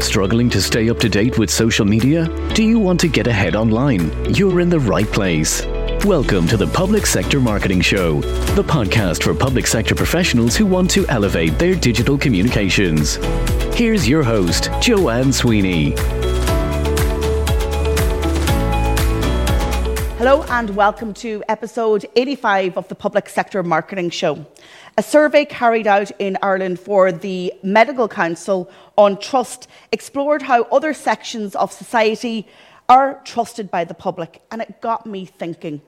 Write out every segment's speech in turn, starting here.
Struggling to stay up to date with social media? Do you want to get ahead online? You're in the right place. Welcome to the Public Sector Marketing Show, the podcast for public sector professionals who want to elevate their digital communications. Here's your host, Joanne Sweeney. Hello and welcome to episode 85 of the Public Sector Marketing Show. A survey carried out in Ireland for the Medical Council on trust explored how other sections of society are trusted by the public, and it got me thinking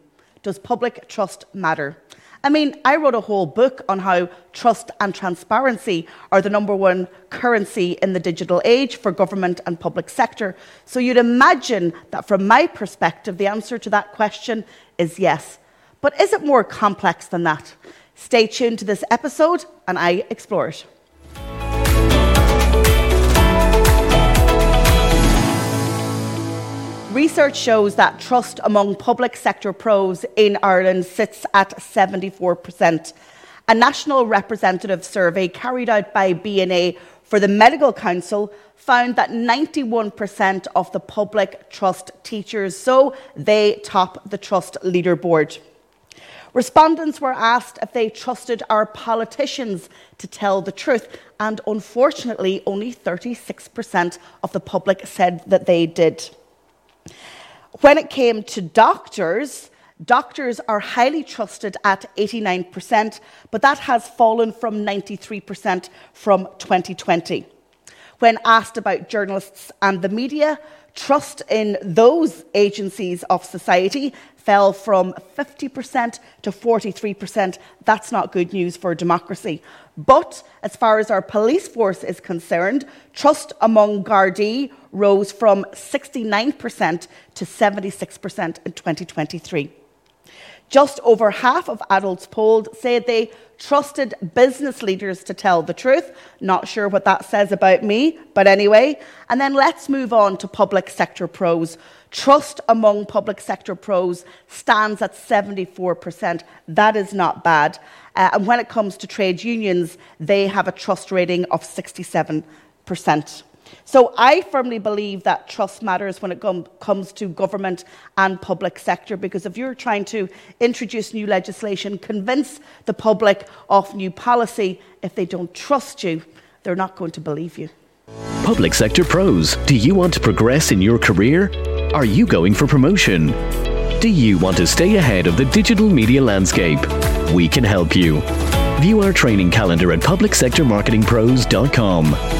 does public trust matter? I mean, I wrote a whole book on how trust and transparency are the number one currency in the digital age for government and public sector. So you'd imagine that from my perspective, the answer to that question is yes. But is it more complex than that? Stay tuned to this episode and I explore it. Research shows that trust among public sector pros in Ireland sits at 74%. A national representative survey carried out by B&A for the Medical Council found that 91% of the public trust teachers, so they top the trust leaderboard. Respondents were asked if they trusted our politicians to tell the truth, and unfortunately, only 36% of the public said that they did. When it came to doctors, doctors are highly trusted at 89%, but that has fallen from 93% from 2020. When asked about journalists and the media, trust in those agencies of society fell from 50% to 43%. That's not good news for democracy. But as far as our police force is concerned, trust among Gardaí rose from 69% to 76% in 2023. Just over half of adults polled said they trusted business leaders to tell the truth. Not sure what that says about me, but anyway. And then let's move on to public sector pros. Trust among public sector pros stands at 74%. That is not bad. Uh, and when it comes to trade unions, they have a trust rating of 67%. So I firmly believe that trust matters when it com- comes to government and public sector because if you're trying to introduce new legislation, convince the public of new policy, if they don't trust you, they're not going to believe you. Public sector pros, do you want to progress in your career? Are you going for promotion? Do you want to stay ahead of the digital media landscape? We can help you. View our training calendar at publicsectormarketingpros.com.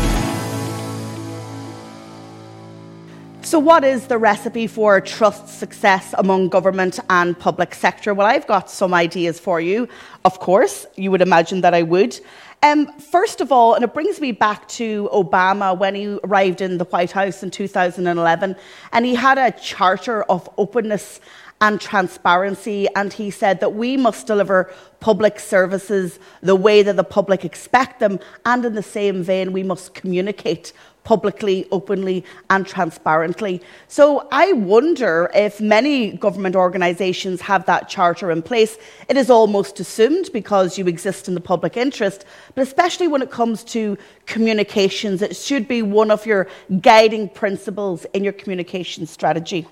So, what is the recipe for trust success among government and public sector? Well, I've got some ideas for you. Of course, you would imagine that I would. Um, first of all, and it brings me back to Obama when he arrived in the White House in 2011, and he had a charter of openness and transparency, and he said that we must deliver public services the way that the public expect them, and in the same vein, we must communicate publicly, openly, and transparently. So I wonder if many government organisations have that charter in place. It is almost assumed because you exist in the public interest, but especially when it comes to communications, it should be one of your guiding principles in your communication strategy.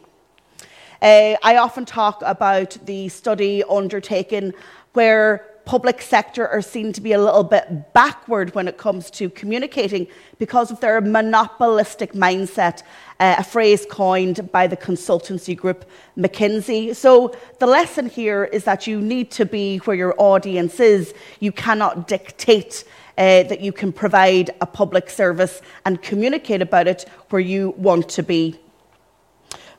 Uh, I often talk about the study undertaken where public sector are seen to be a little bit backward when it comes to communicating because of their monopolistic mindset, uh, a phrase coined by the consultancy group McKinsey. So the lesson here is that you need to be where your audience is. You cannot dictate uh, that you can provide a public service and communicate about it where you want to be.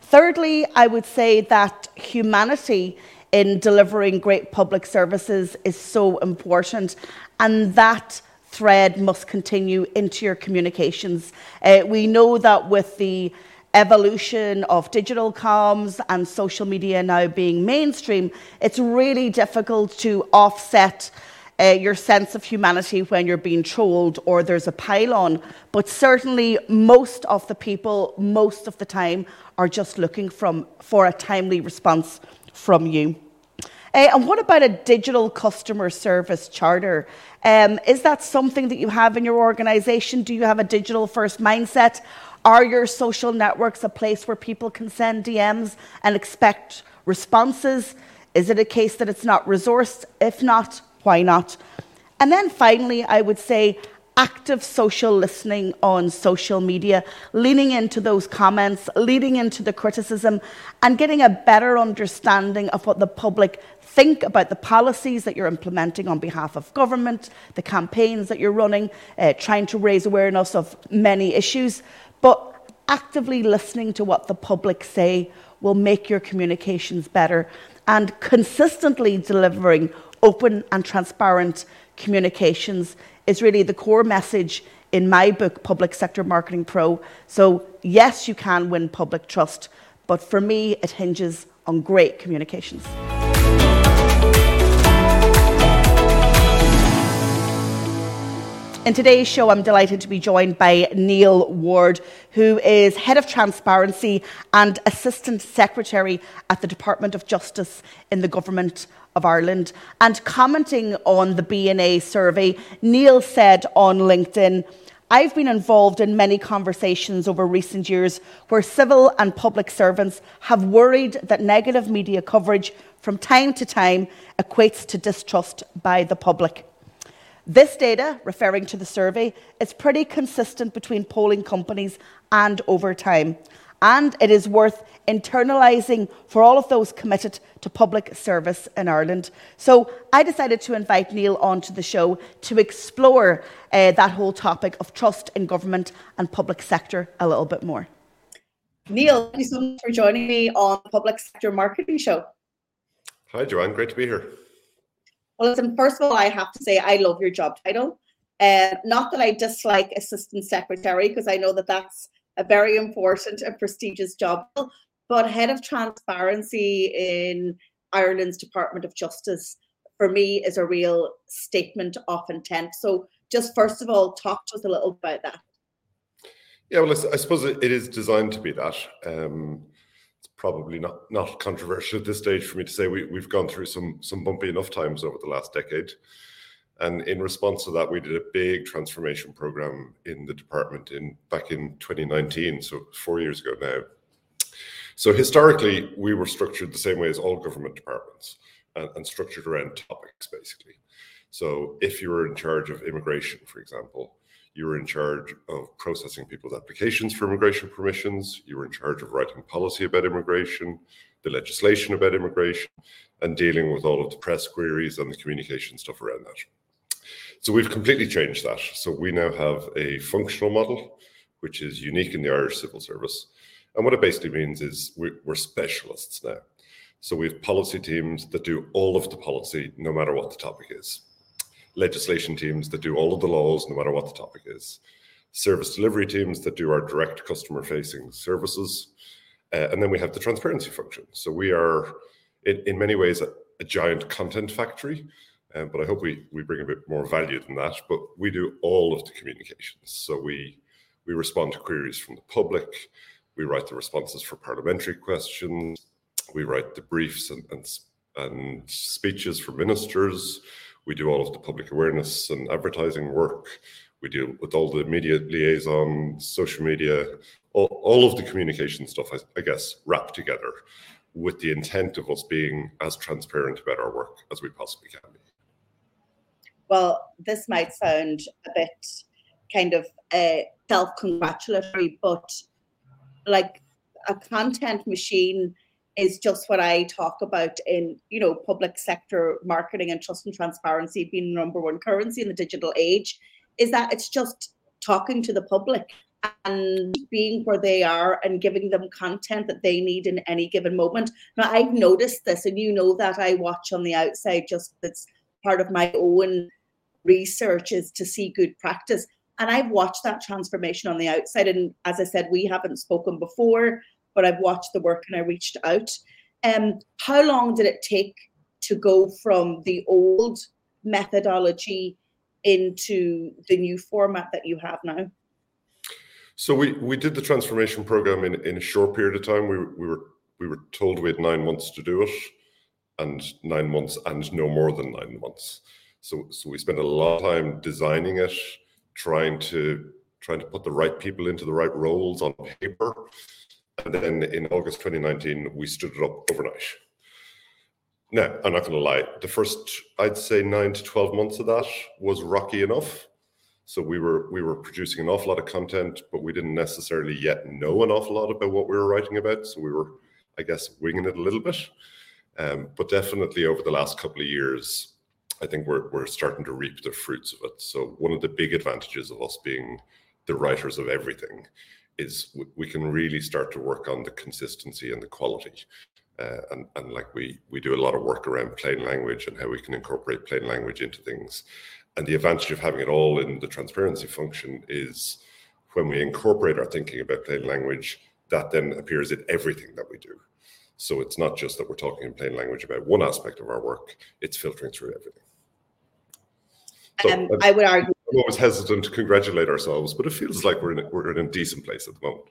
Thirdly, I would say that humanity in delivering great public services is so important, and that thread must continue into your communications. Uh, we know that with the evolution of digital comms and social media now being mainstream, it's really difficult to offset uh, your sense of humanity when you're being trolled or there's a pylon. But certainly, most of the people, most of the time, are just looking from, for a timely response from you. Uh, and what about a digital customer service charter? Um, is that something that you have in your organisation? Do you have a digital first mindset? Are your social networks a place where people can send DMs and expect responses? Is it a case that it's not resourced? If not, why not? And then finally, I would say active social listening on social media, leaning into those comments, leading into the criticism, and getting a better understanding of what the public think about the policies that you're implementing on behalf of government, the campaigns that you're running, uh, trying to raise awareness of many issues. But actively listening to what the public say will make your communications better and consistently delivering open and transparent communications is really the core message in my book, Public Sector Marketing Pro. So, yes, you can win public trust, but for me, it hinges on great communications. In today's show, I'm delighted to be joined by Neil Ward, who is Head of Transparency and Assistant Secretary at the Department of Justice in the Government of Ireland. And commenting on the B&A survey, Neil said on LinkedIn, I've been involved in many conversations over recent years where civil and public servants have worried that negative media coverage from time to time equates to distrust by the public. This data, referring to the survey, is pretty consistent between polling companies and over time. And it is worth internalising for all of those committed to public service in Ireland. So I decided to invite Neil onto the show to explore uh, that whole topic of trust in government and public sector a little bit more. Neil, thank you so much for joining me on the Public Sector Marketing Show. Hi, Joanne. Great to be here. Well, listen, first of all, I have to say I love your job title. Uh, not that I dislike assistant secretary, because I know that that's a very important and prestigious job, but head of transparency in Ireland's Department of Justice for me is a real statement of intent. So, just first of all, talk to us a little about that. Yeah, well, I suppose it is designed to be that. Um, it's probably not not controversial at this stage for me to say we, we've gone through some some bumpy enough times over the last decade. And in response to that, we did a big transformation program in the department in back in 2019, so four years ago now. So historically, we were structured the same way as all government departments and, and structured around topics, basically. So if you were in charge of immigration, for example, you were in charge of processing people's applications for immigration permissions. You were in charge of writing policy about immigration, the legislation about immigration, and dealing with all of the press queries and the communication stuff around that. So we've completely changed that. So we now have a functional model, which is unique in the Irish civil service. And what it basically means is we're specialists now. So we have policy teams that do all of the policy, no matter what the topic is. Legislation teams that do all of the laws, no matter what the topic is. Service delivery teams that do our direct customer facing services. Uh, and then we have the transparency function. So we are, in, in many ways, a, a giant content factory um, but I hope we, we bring a bit more value than that. But we do all of the communications. So we we respond to queries from the public. We write the responses for parliamentary questions. We write the briefs and, and, and speeches for ministers. We do all of the public awareness and advertising work. We deal with all the media liaison, social media, all, all of the communication stuff, I, I guess, wrapped together with the intent of us being as transparent about our work as we possibly can be well, this might sound a bit kind of uh, self congratulatory, but like a content machine is just what I talk about in, you know, public sector marketing and trust and transparency being number one currency in the digital age, is that it's just talking to the public and being where they are and giving them content that they need in any given moment. Now I've noticed this, and you know that I watch on the outside just it's part of my own research is to see good practice. And I've watched that transformation on the outside. And as I said, we haven't spoken before, but I've watched the work and I reached out. Um, how long did it take to go from the old methodology into the new format that you have now? So we, we did the transformation program in, in a short period of time. We, we were we were told we had nine months to do it, and nine months and no more than nine months. So, so we spent a lot of time designing it, trying to trying to put the right people into the right roles on paper. And then in August 2019, we stood it up overnight. Now, I'm not going to lie, the first, I'd say nine to 12 months of that was rocky enough. So we were we were producing an awful lot of content, but we didn't necessarily yet know an awful lot about what we were writing about. So we were, I guess, winging it a little bit. Um, but definitely over the last couple of years, I think we're we're starting to reap the fruits of it. So one of the big advantages of us being the writers of everything is we can really start to work on the consistency and the quality. Uh, and, and like we we do a lot of work around plain language and how we can incorporate plain language into things. And the advantage of having it all in the transparency function is when we incorporate our thinking about plain language, that then appears in everything that we do. So it's not just that we're talking in plain language about one aspect of our work, it's filtering through everything. So um, I would argue. I'm always hesitant to congratulate ourselves, but it feels like we're in a, we're in a decent place at the moment.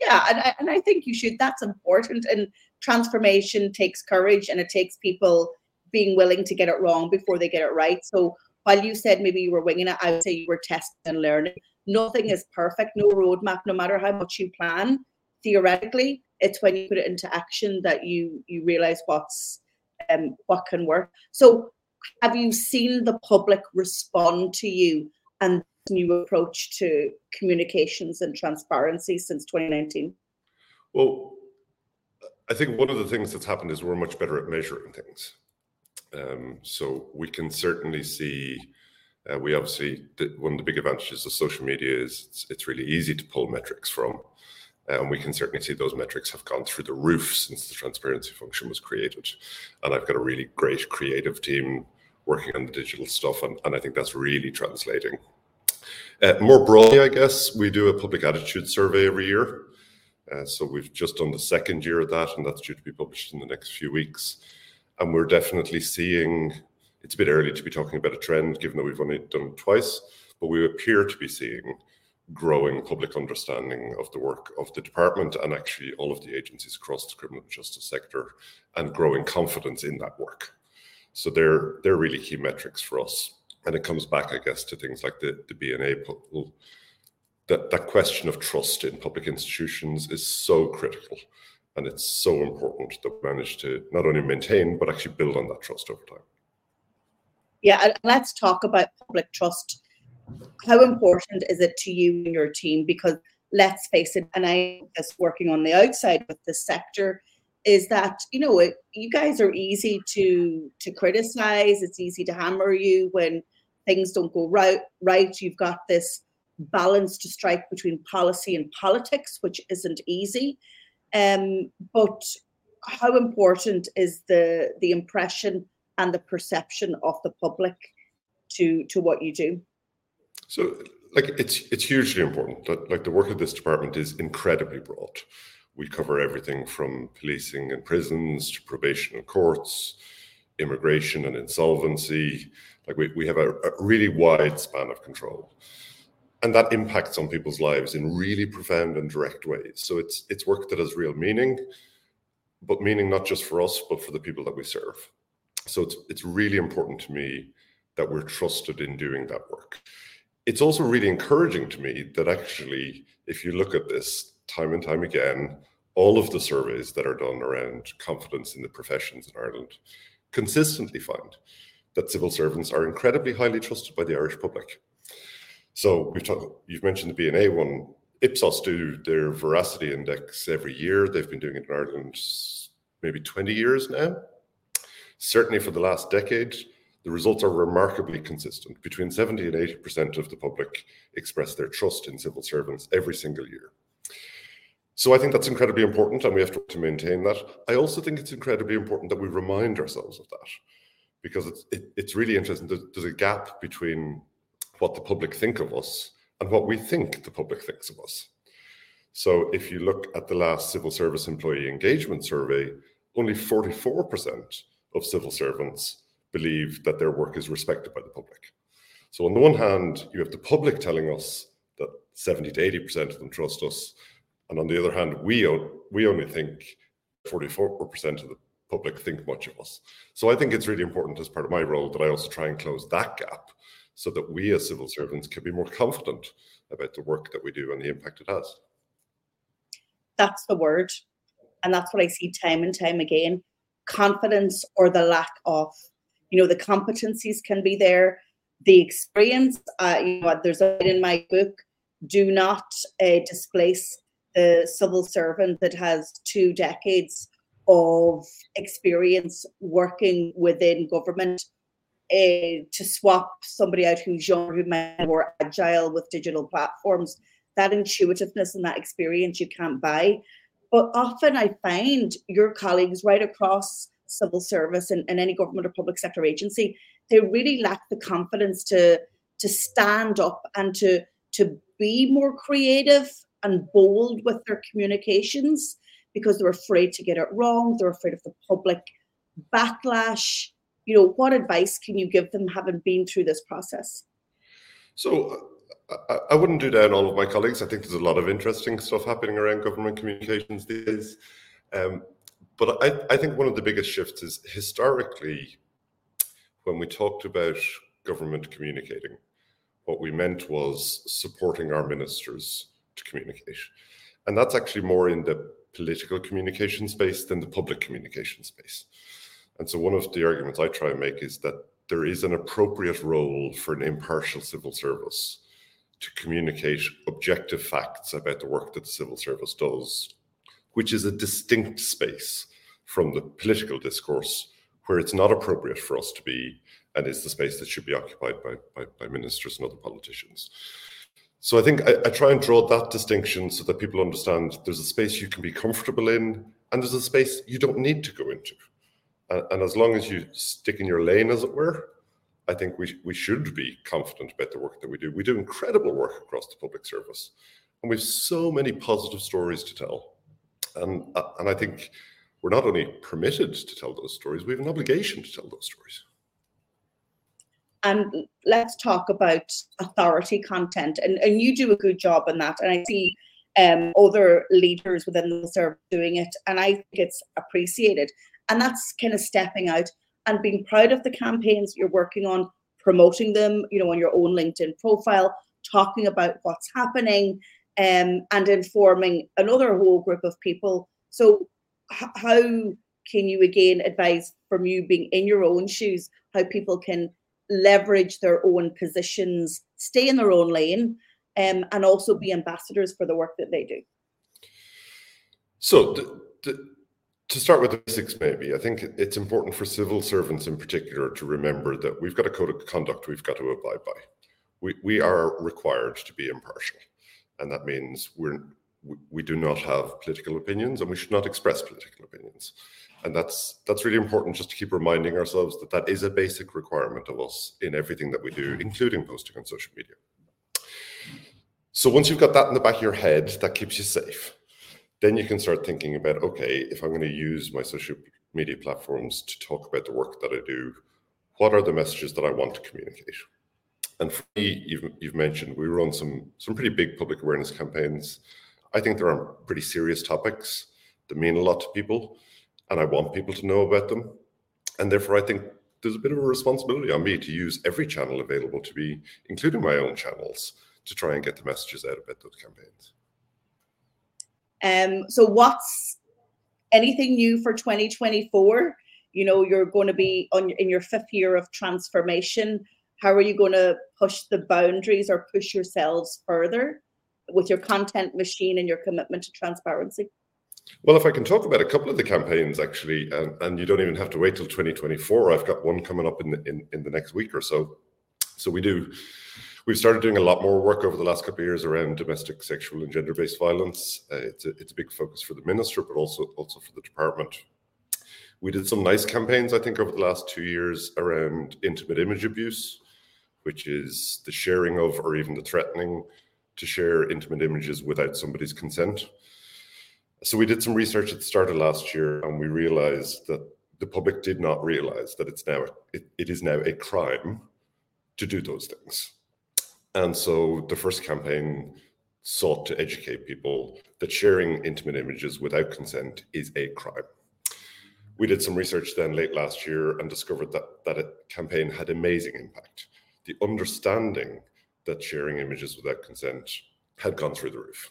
Yeah, and I, and I think you should. That's important. And transformation takes courage, and it takes people being willing to get it wrong before they get it right. So while you said maybe you were winging it, I would say you were testing and learning. Nothing is perfect, no roadmap, no matter how much you plan. Theoretically, it's when you put it into action that you you realize what's um what can work. So have you seen the public respond to you and this new approach to communications and transparency since 2019? Well, I think one of the things that's happened is we're much better at measuring things. Um, so we can certainly see. Uh, we obviously one of the big advantages of social media is it's, it's really easy to pull metrics from, and we can certainly see those metrics have gone through the roof since the transparency function was created. And I've got a really great creative team working on the digital stuff, and, and I think that's really translating. Uh, more broadly, I guess, we do a public attitude survey every year. Uh, so we've just done the second year of that, and that's due to be published in the next few weeks. And we're definitely seeing, it's a bit early to be talking about a trend given that we've only done it twice, but we appear to be seeing growing public understanding of the work of the department and actually all of the agencies across the criminal justice sector and growing confidence in that work. So they're they're really key metrics for us. And it comes back, I guess, to things like the, the B&A that, that question of trust in public institutions is so critical. And it's so important that we manage to not only maintain, but actually build on that trust over time. Yeah, let's talk about public trust. How important is it to you and your team? Because let's face it, and I was working on the outside with the sector, is that you know it, you guys are easy to to criticize. It's easy to hammer you when things don't go right. Right, you've got this balance to strike between policy and politics, which isn't easy. Um, but how important is the the impression and the perception of the public to to what you do? So, like, it's it's hugely important. That, like, the work of this department is incredibly broad. We cover everything from policing and prisons to probation and courts, immigration and insolvency. Like, we, we have a, a really wide span of control and that impacts on people's lives in really profound and direct ways so it's it's work that has real meaning but meaning not just for us but for the people that we serve so it's it's really important to me that we're trusted in doing that work it's also really encouraging to me that actually if you look at this time and time again all of the surveys that are done around confidence in the professions in Ireland consistently find that civil servants are incredibly highly trusted by the Irish public so we've you've mentioned the B&A one. Ipsos do their veracity index every year. They've been doing it in Ireland maybe 20 years now. Certainly for the last decade, the results are remarkably consistent. Between 70 and 80% of the public express their trust in civil servants every single year. So I think that's incredibly important and we have to, maintain that. I also think it's incredibly important that we remind ourselves of that because it's, it, it's really interesting. There's, there's a gap between what the public think of us and what we think the public thinks of us. So if you look at the last civil service employee engagement survey, only 44% of civil servants believe that their work is respected by the public. So on the one hand, you have the public telling us that 70 to 80% of them trust us. And on the other hand, we, we only think 44% of the public think much of us. So I think it's really important as part of my role that I also try and close that gap so that we as civil servants can be more confident about the work that we do and the impact it has. That's the word. And that's what I see time and time again confidence or the lack of. You know, the competencies can be there, the experience. Uh, you know, there's a in my book do not uh, displace the civil servant that has two decades of experience working within government uh, to swap somebody out who's younger, who might be more agile with digital platforms. That intuitiveness and that experience you can't buy. But often I find your colleagues right across civil service and, and any government or public sector agency, they really lack the confidence to to stand up and to to be more creative and bold with their communications because they're afraid to get it wrong. They're afraid of the public backlash. You know, what advice can you give them having been through this process? So, I, I wouldn't do down all of my colleagues. I think there's a lot of interesting stuff happening around government communications these days. Um, but I, I think one of the biggest shifts is historically, when we talked about government communicating, what we meant was supporting our ministers to communicate. And that's actually more in the political communication space than the public communication space. And so one of the arguments I try and make is that there is an appropriate role for an impartial civil service to communicate objective facts about the work that the civil service does, which is a distinct space from the political discourse where it's not appropriate for us to be and is the space that should be occupied by, by, by ministers and other politicians. So I think I, I, try and draw that distinction so that people understand there's a space you can be comfortable in, and there's a space you don't need to go into. And, and as long as you stick in your lane, as it were, I think we we should be confident about the work that we do. We do incredible work across the public service, and we have so many positive stories to tell. And uh, and I think we're not only permitted to tell those stories, we have an obligation to tell those stories. And let's talk about authority content. And, and you do a good job on that. And I see um, other leaders within the service doing it. And I think it's appreciated. And that's kind of stepping out and being proud of the campaigns you're working on, promoting them, you know, on your own LinkedIn profile, talking about what's happening, um, and informing another whole group of people. So, how can you again advise from you being in your own shoes how people can leverage their own positions, stay in their own lane, um, and also be ambassadors for the work that they do. So, to start with the basics, maybe, I think it's important for civil servants in particular to remember that we've got a code of conduct we've got to abide by. We, we are required to be impartial, and that means we're we do not have political opinions and we should not express political opinions. And that's that's really important just to keep reminding ourselves that that is a basic requirement of us in everything that we do including posting on social media. So once you've got that in the back of your head that keeps you safe then you can start thinking about okay if i'm going to use my social media platforms to talk about the work that i do what are the messages that i want to communicate? And for me you've, you've mentioned we run some some pretty big public awareness campaigns i think there are pretty serious topics that mean a lot to people and I want people to know about them. And therefore, I think there's a bit of a responsibility on me to use every channel available to me, including my own channels, to try and get the messages out about those campaigns. Um, so, what's anything new for 2024? You know, you're going to be on in your fifth year of transformation. How are you going to push the boundaries or push yourselves further with your content machine and your commitment to transparency? Well, if I can talk about a couple of the campaigns, actually, and, and you don't even have to wait till 2024. I've got one coming up in the, in, in the next week or so. So we do, we've started doing a lot more work over the last couple of years around domestic, sexual, and gender-based violence. Uh, it's a, it's a big focus for the minister, but also also for the department. We did some nice campaigns, I think, over the last two years around intimate image abuse, which is the sharing of or even the threatening to share intimate images without somebody's consent. So we did some research at the start of last year, and we realized that the public did not realize that it's now it, it is now a crime to do those things. And so the first campaign sought to educate people that sharing intimate images without consent is a crime. we did some research then late last year and discovered that that campaign had amazing impact. The understanding that sharing images without consent had gone through the roof.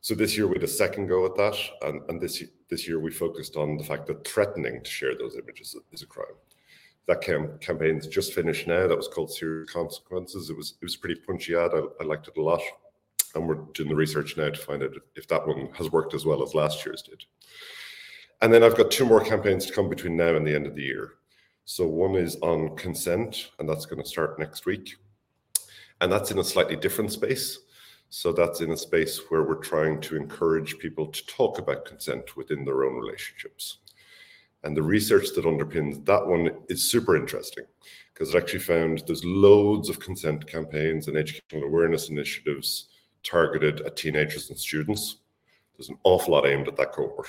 So this year we had a second go at that, and, and this this year we focused on the fact that threatening to share those images is a crime. That cam- campaign's just finished now. That was called Serious Consequences. It was it was a pretty punchy ad. I, I liked it a lot, and we're doing the research now to find out if that one has worked as well as last year's did. And then I've got two more campaigns to come between now and the end of the year. So one is on consent, and that's going to start next week. And that's in a slightly different space. So that's in a space where we're trying to encourage people to talk about consent within their own relationships. And the research that underpins that one is super interesting because it actually found there's loads of consent campaigns and educational awareness initiatives targeted at teenagers and students. There's an awful lot aimed at that cohort.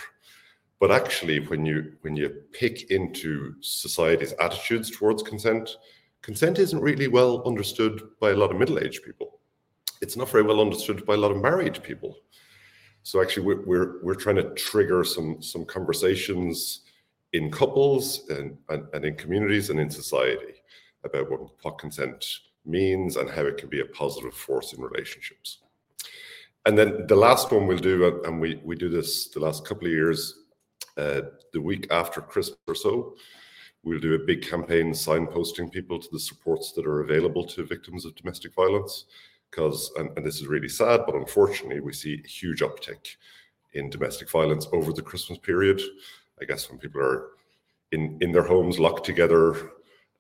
But actually, when you when you pick into society's attitudes towards consent, consent isn't really well understood by a lot of middle-aged people it's not very well understood by a lot of married people. So actually, we're we're, we're trying to trigger some some conversations in couples and, and, and in communities and in society about what, what consent means and how it can be a positive force in relationships. And then the last one we'll do, and we we do this the last couple of years, uh, the week after Christmas or so, we'll do a big campaign signposting people to the supports that are available to victims of domestic violence because, and, and, this is really sad, but unfortunately, we see a huge uptick in domestic violence over the Christmas period. I guess when people are in, in their homes locked together,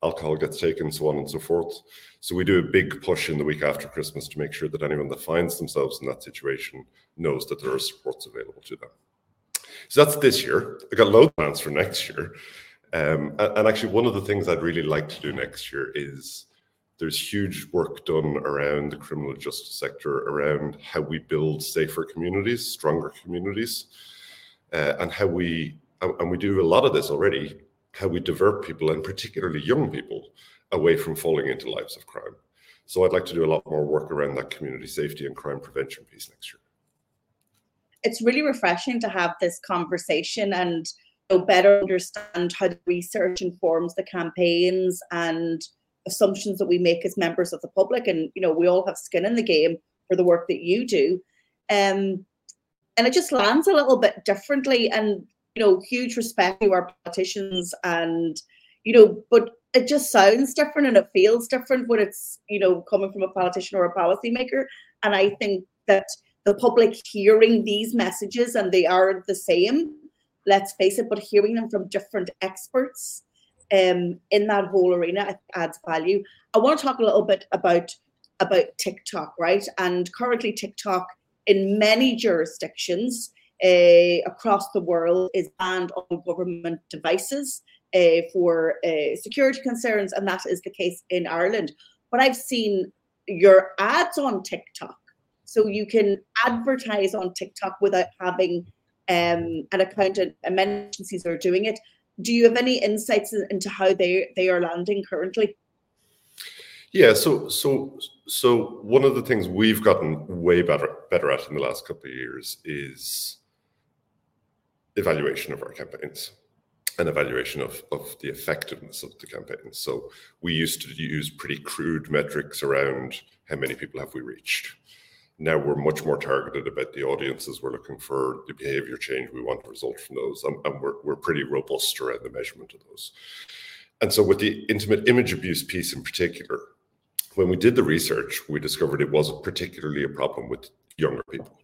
alcohol gets taken, so on and so forth. So we do a big push in the week after Christmas to make sure that anyone that finds themselves in that situation knows that there are supports available to them. So that's this year. I got loads plans for next year. Um, and, and actually, one of the things I'd really like to do next year is there's huge work done around the criminal justice sector around how we build safer communities, stronger communities, uh, and how we and we do a lot of this already. How we divert people, and particularly young people, away from falling into lives of crime. So I'd like to do a lot more work around that community safety and crime prevention piece next year. It's really refreshing to have this conversation and better understand how the research informs the campaigns and assumptions that we make as members of the public. And you know we all have skin in the game for the work that you do. Um and it just lands a little bit differently. And you know huge respect to our politicians and you know but it just sounds different and it feels different when it's you know coming from a politician or a policymaker. And i think that the public hearing these messages and they are the same let's face it but hearing them from different experts um, in that whole arena adds value. I want to talk a little bit about about TikTok, right? And currently, TikTok in many jurisdictions uh, across the world is banned on government devices uh, for uh, security concerns, and that is the case in Ireland. But I've seen your ads on TikTok, so you can advertise on TikTok without having um, an account, and many are doing it do you have any insights into how they they are landing currently? Yeah, so so so one of the things we've gotten way better better at in the last couple of years is evaluation of our campaigns and evaluation of, of the effectiveness of the campaigns. So we used to use pretty crude metrics around how many people have we reached now we're much more targeted about the audiences we're looking for, the behavior change we want to result from those, and, and we're, we're pretty robust around the measurement of those. And so, with the intimate image abuse piece in particular, when we did the research, we discovered it wasn't particularly a problem with younger people.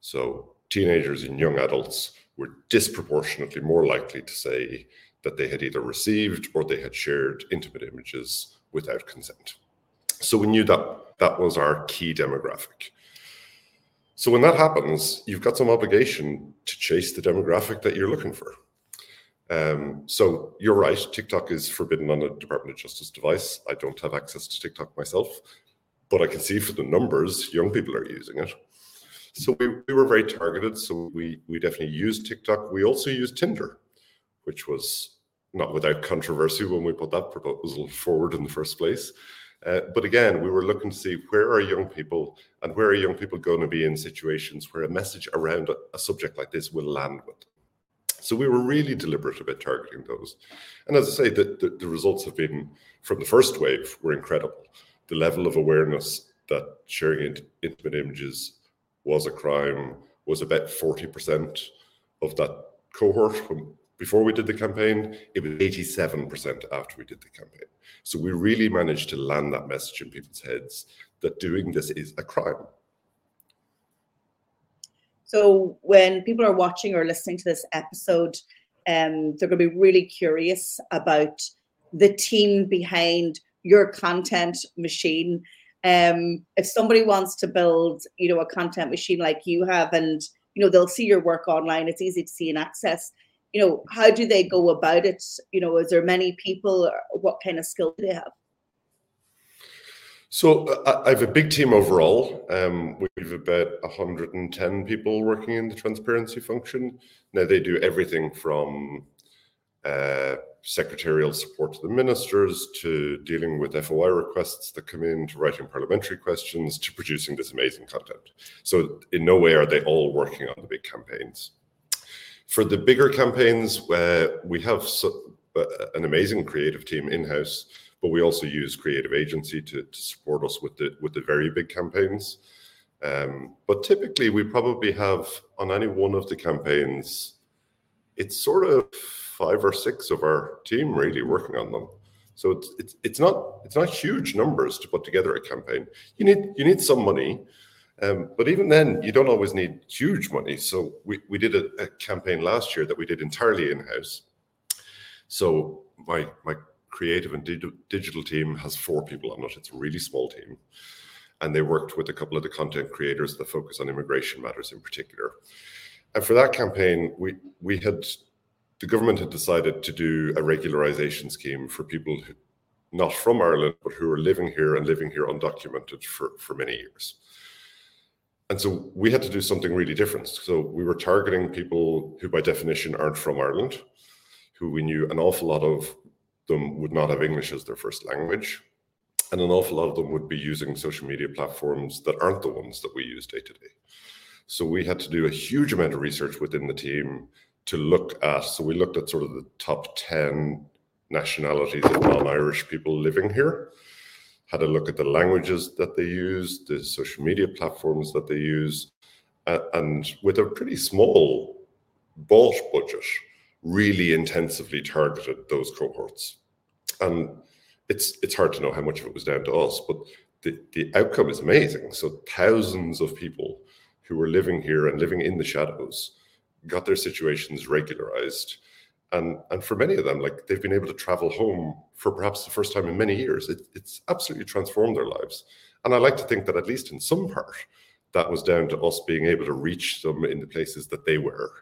So, teenagers and young adults were disproportionately more likely to say that they had either received or they had shared intimate images without consent. So, we knew that that was our key demographic. So when that happens, you've got some obligation to chase the demographic that you're looking for. Um, so you're right, TikTok is forbidden on a Department of Justice device. I don't have access to TikTok myself, but I can see for the numbers, young people are using it. So we, we were very targeted. So we we definitely used TikTok. We also used Tinder, which was not without controversy when we put that proposal forward in the first place. Uh, but again, we were looking to see where are young people and where are young people going to be in situations where a message around a, a subject like this will land with. So we were really deliberate about targeting those. And as I say, the, the, the results have been from the first wave were incredible. The level of awareness that sharing intimate images was a crime was about 40% of that cohort before we did the campaign. It was 87% after we did the campaign. So we really managed to land that message in people's heads that doing this is a crime. So when people are watching or listening to this episode, um, they're going to be really curious about the team behind your content machine. Um, if somebody wants to build, you know, a content machine like you have, and you know, they'll see your work online. It's easy to see and access. You know, how do they go about it? You know, is there many people? what kind of skill do they have? So uh, I have a big team overall. Um, we've about 110 people working in the transparency function. Now they do everything from uh, secretarial support to the ministers to dealing with FOI requests that come in to writing parliamentary questions to producing this amazing content. So in no way are they all working on the big campaigns. For the bigger campaigns, where we have so, uh, an amazing creative team in-house but we also use creative agency to, to support us with the with the very big campaigns. Um, but typically, we probably have on any one of the campaigns, it's sort of five or six of our team really working on them. So it's it's it's not it's not huge numbers to put together a campaign. You need you need some money, um, but even then, you don't always need huge money. So we we did a, a campaign last year that we did entirely in house. So my my creative and digital team has four people on it. It's a really small team. And they worked with a couple of the content creators that focus on immigration matters in particular. And for that campaign, we we had the government had decided to do a regularization scheme for people who, not from Ireland, but who are living here and living here undocumented for, for many years. And so we had to do something really different. So we were targeting people who, by definition, aren't from Ireland, who we knew an awful lot of them would not have English as their first language. And an awful lot of them would be using social media platforms that aren't the ones that we use day to day. So we had to do a huge amount of research within the team to look at. So we looked at sort of the top 10 nationalities of non Irish people living here, had a look at the languages that they use, the social media platforms that they use, and with a pretty small bought budget, really intensively targeted those cohorts. And it's it's hard to know how much of it was down to us, but the, the outcome is amazing. So thousands of people who were living here and living in the shadows got their situations regularized. And and for many of them, like they've been able to travel home for perhaps the first time in many years. It, it's absolutely transformed their lives. And I like to think that at least in some part, that was down to us being able to reach them in the places that they were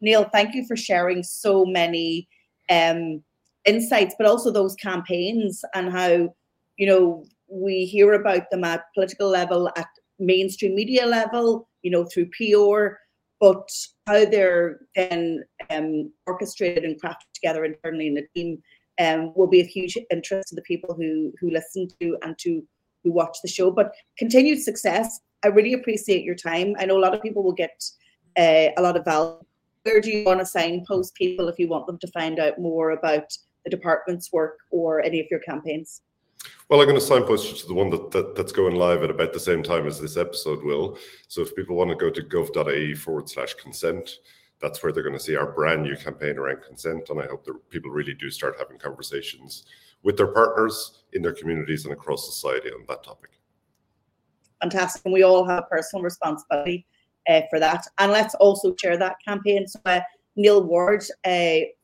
Neil, thank you for sharing so many um, insights, but also those campaigns and how, you know, we hear about them at political level, at mainstream media level, you know, through PR, but how they're then um, orchestrated and crafted together internally in the team um, will be of huge interest to the people who who listen to and to who watch the show. But continued success. I really appreciate your time. I know a lot of people will get uh, a lot of value where do you want to signpost people if you want them to find out more about the department's work or any of your campaigns? Well, I'm going to signpost you to the one that, that, that's going live at about the same time as this episode will. So if people want to go to gov.ie forward slash consent, that's where they're going to see our brand new campaign around consent. And I hope that people really do start having conversations with their partners in their communities and across society on that topic. Fantastic. And we all have personal responsibility uh, for that. And let's also share that campaign. So, uh, Neil Ward, uh,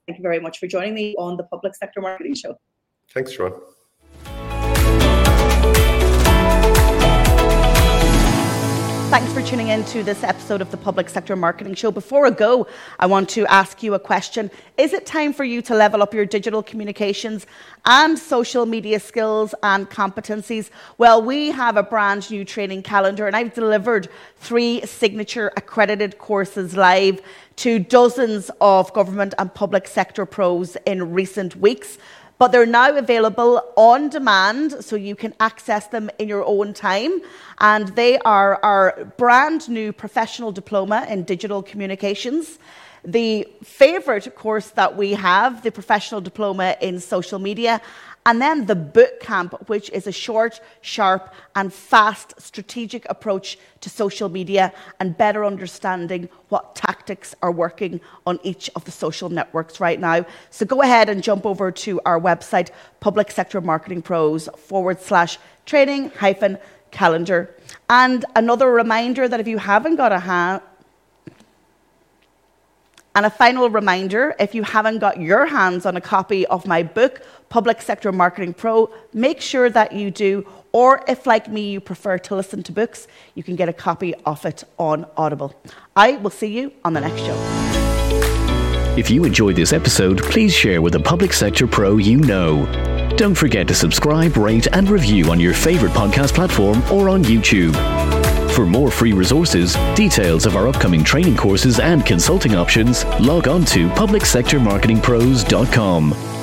thank you very much for joining me on the Public Sector Marketing Show. Thanks, Sean. Thanks for tuning in to this episode of the Public Sector Marketing Show. Before I go, I want to ask you a question. Is it time for you to level up your digital communications and social media skills and competencies? Well, we have a brand new training calendar, and I've delivered three signature accredited courses live to dozens of government and public sector pros in recent weeks. But they're now available on demand so you can access them in your own time. And they are our brand new professional diploma in digital communications. The favourite course that we have, the professional diploma in social media, and then the boot camp, which is a short, sharp, and fast strategic approach to social media and better understanding what tactics are working on each of the social networks right now. So go ahead and jump over to our website, Public Sector Marketing Pros forward slash training hyphen calendar. And another reminder that if you haven't got a hand, and a final reminder if you haven't got your hands on a copy of my book, Public Sector Marketing Pro, make sure that you do. Or if, like me, you prefer to listen to books, you can get a copy of it on Audible. I will see you on the next show. If you enjoyed this episode, please share with a public sector pro you know. Don't forget to subscribe, rate, and review on your favourite podcast platform or on YouTube. For more free resources, details of our upcoming training courses, and consulting options, log on to publicsectormarketingpros.com.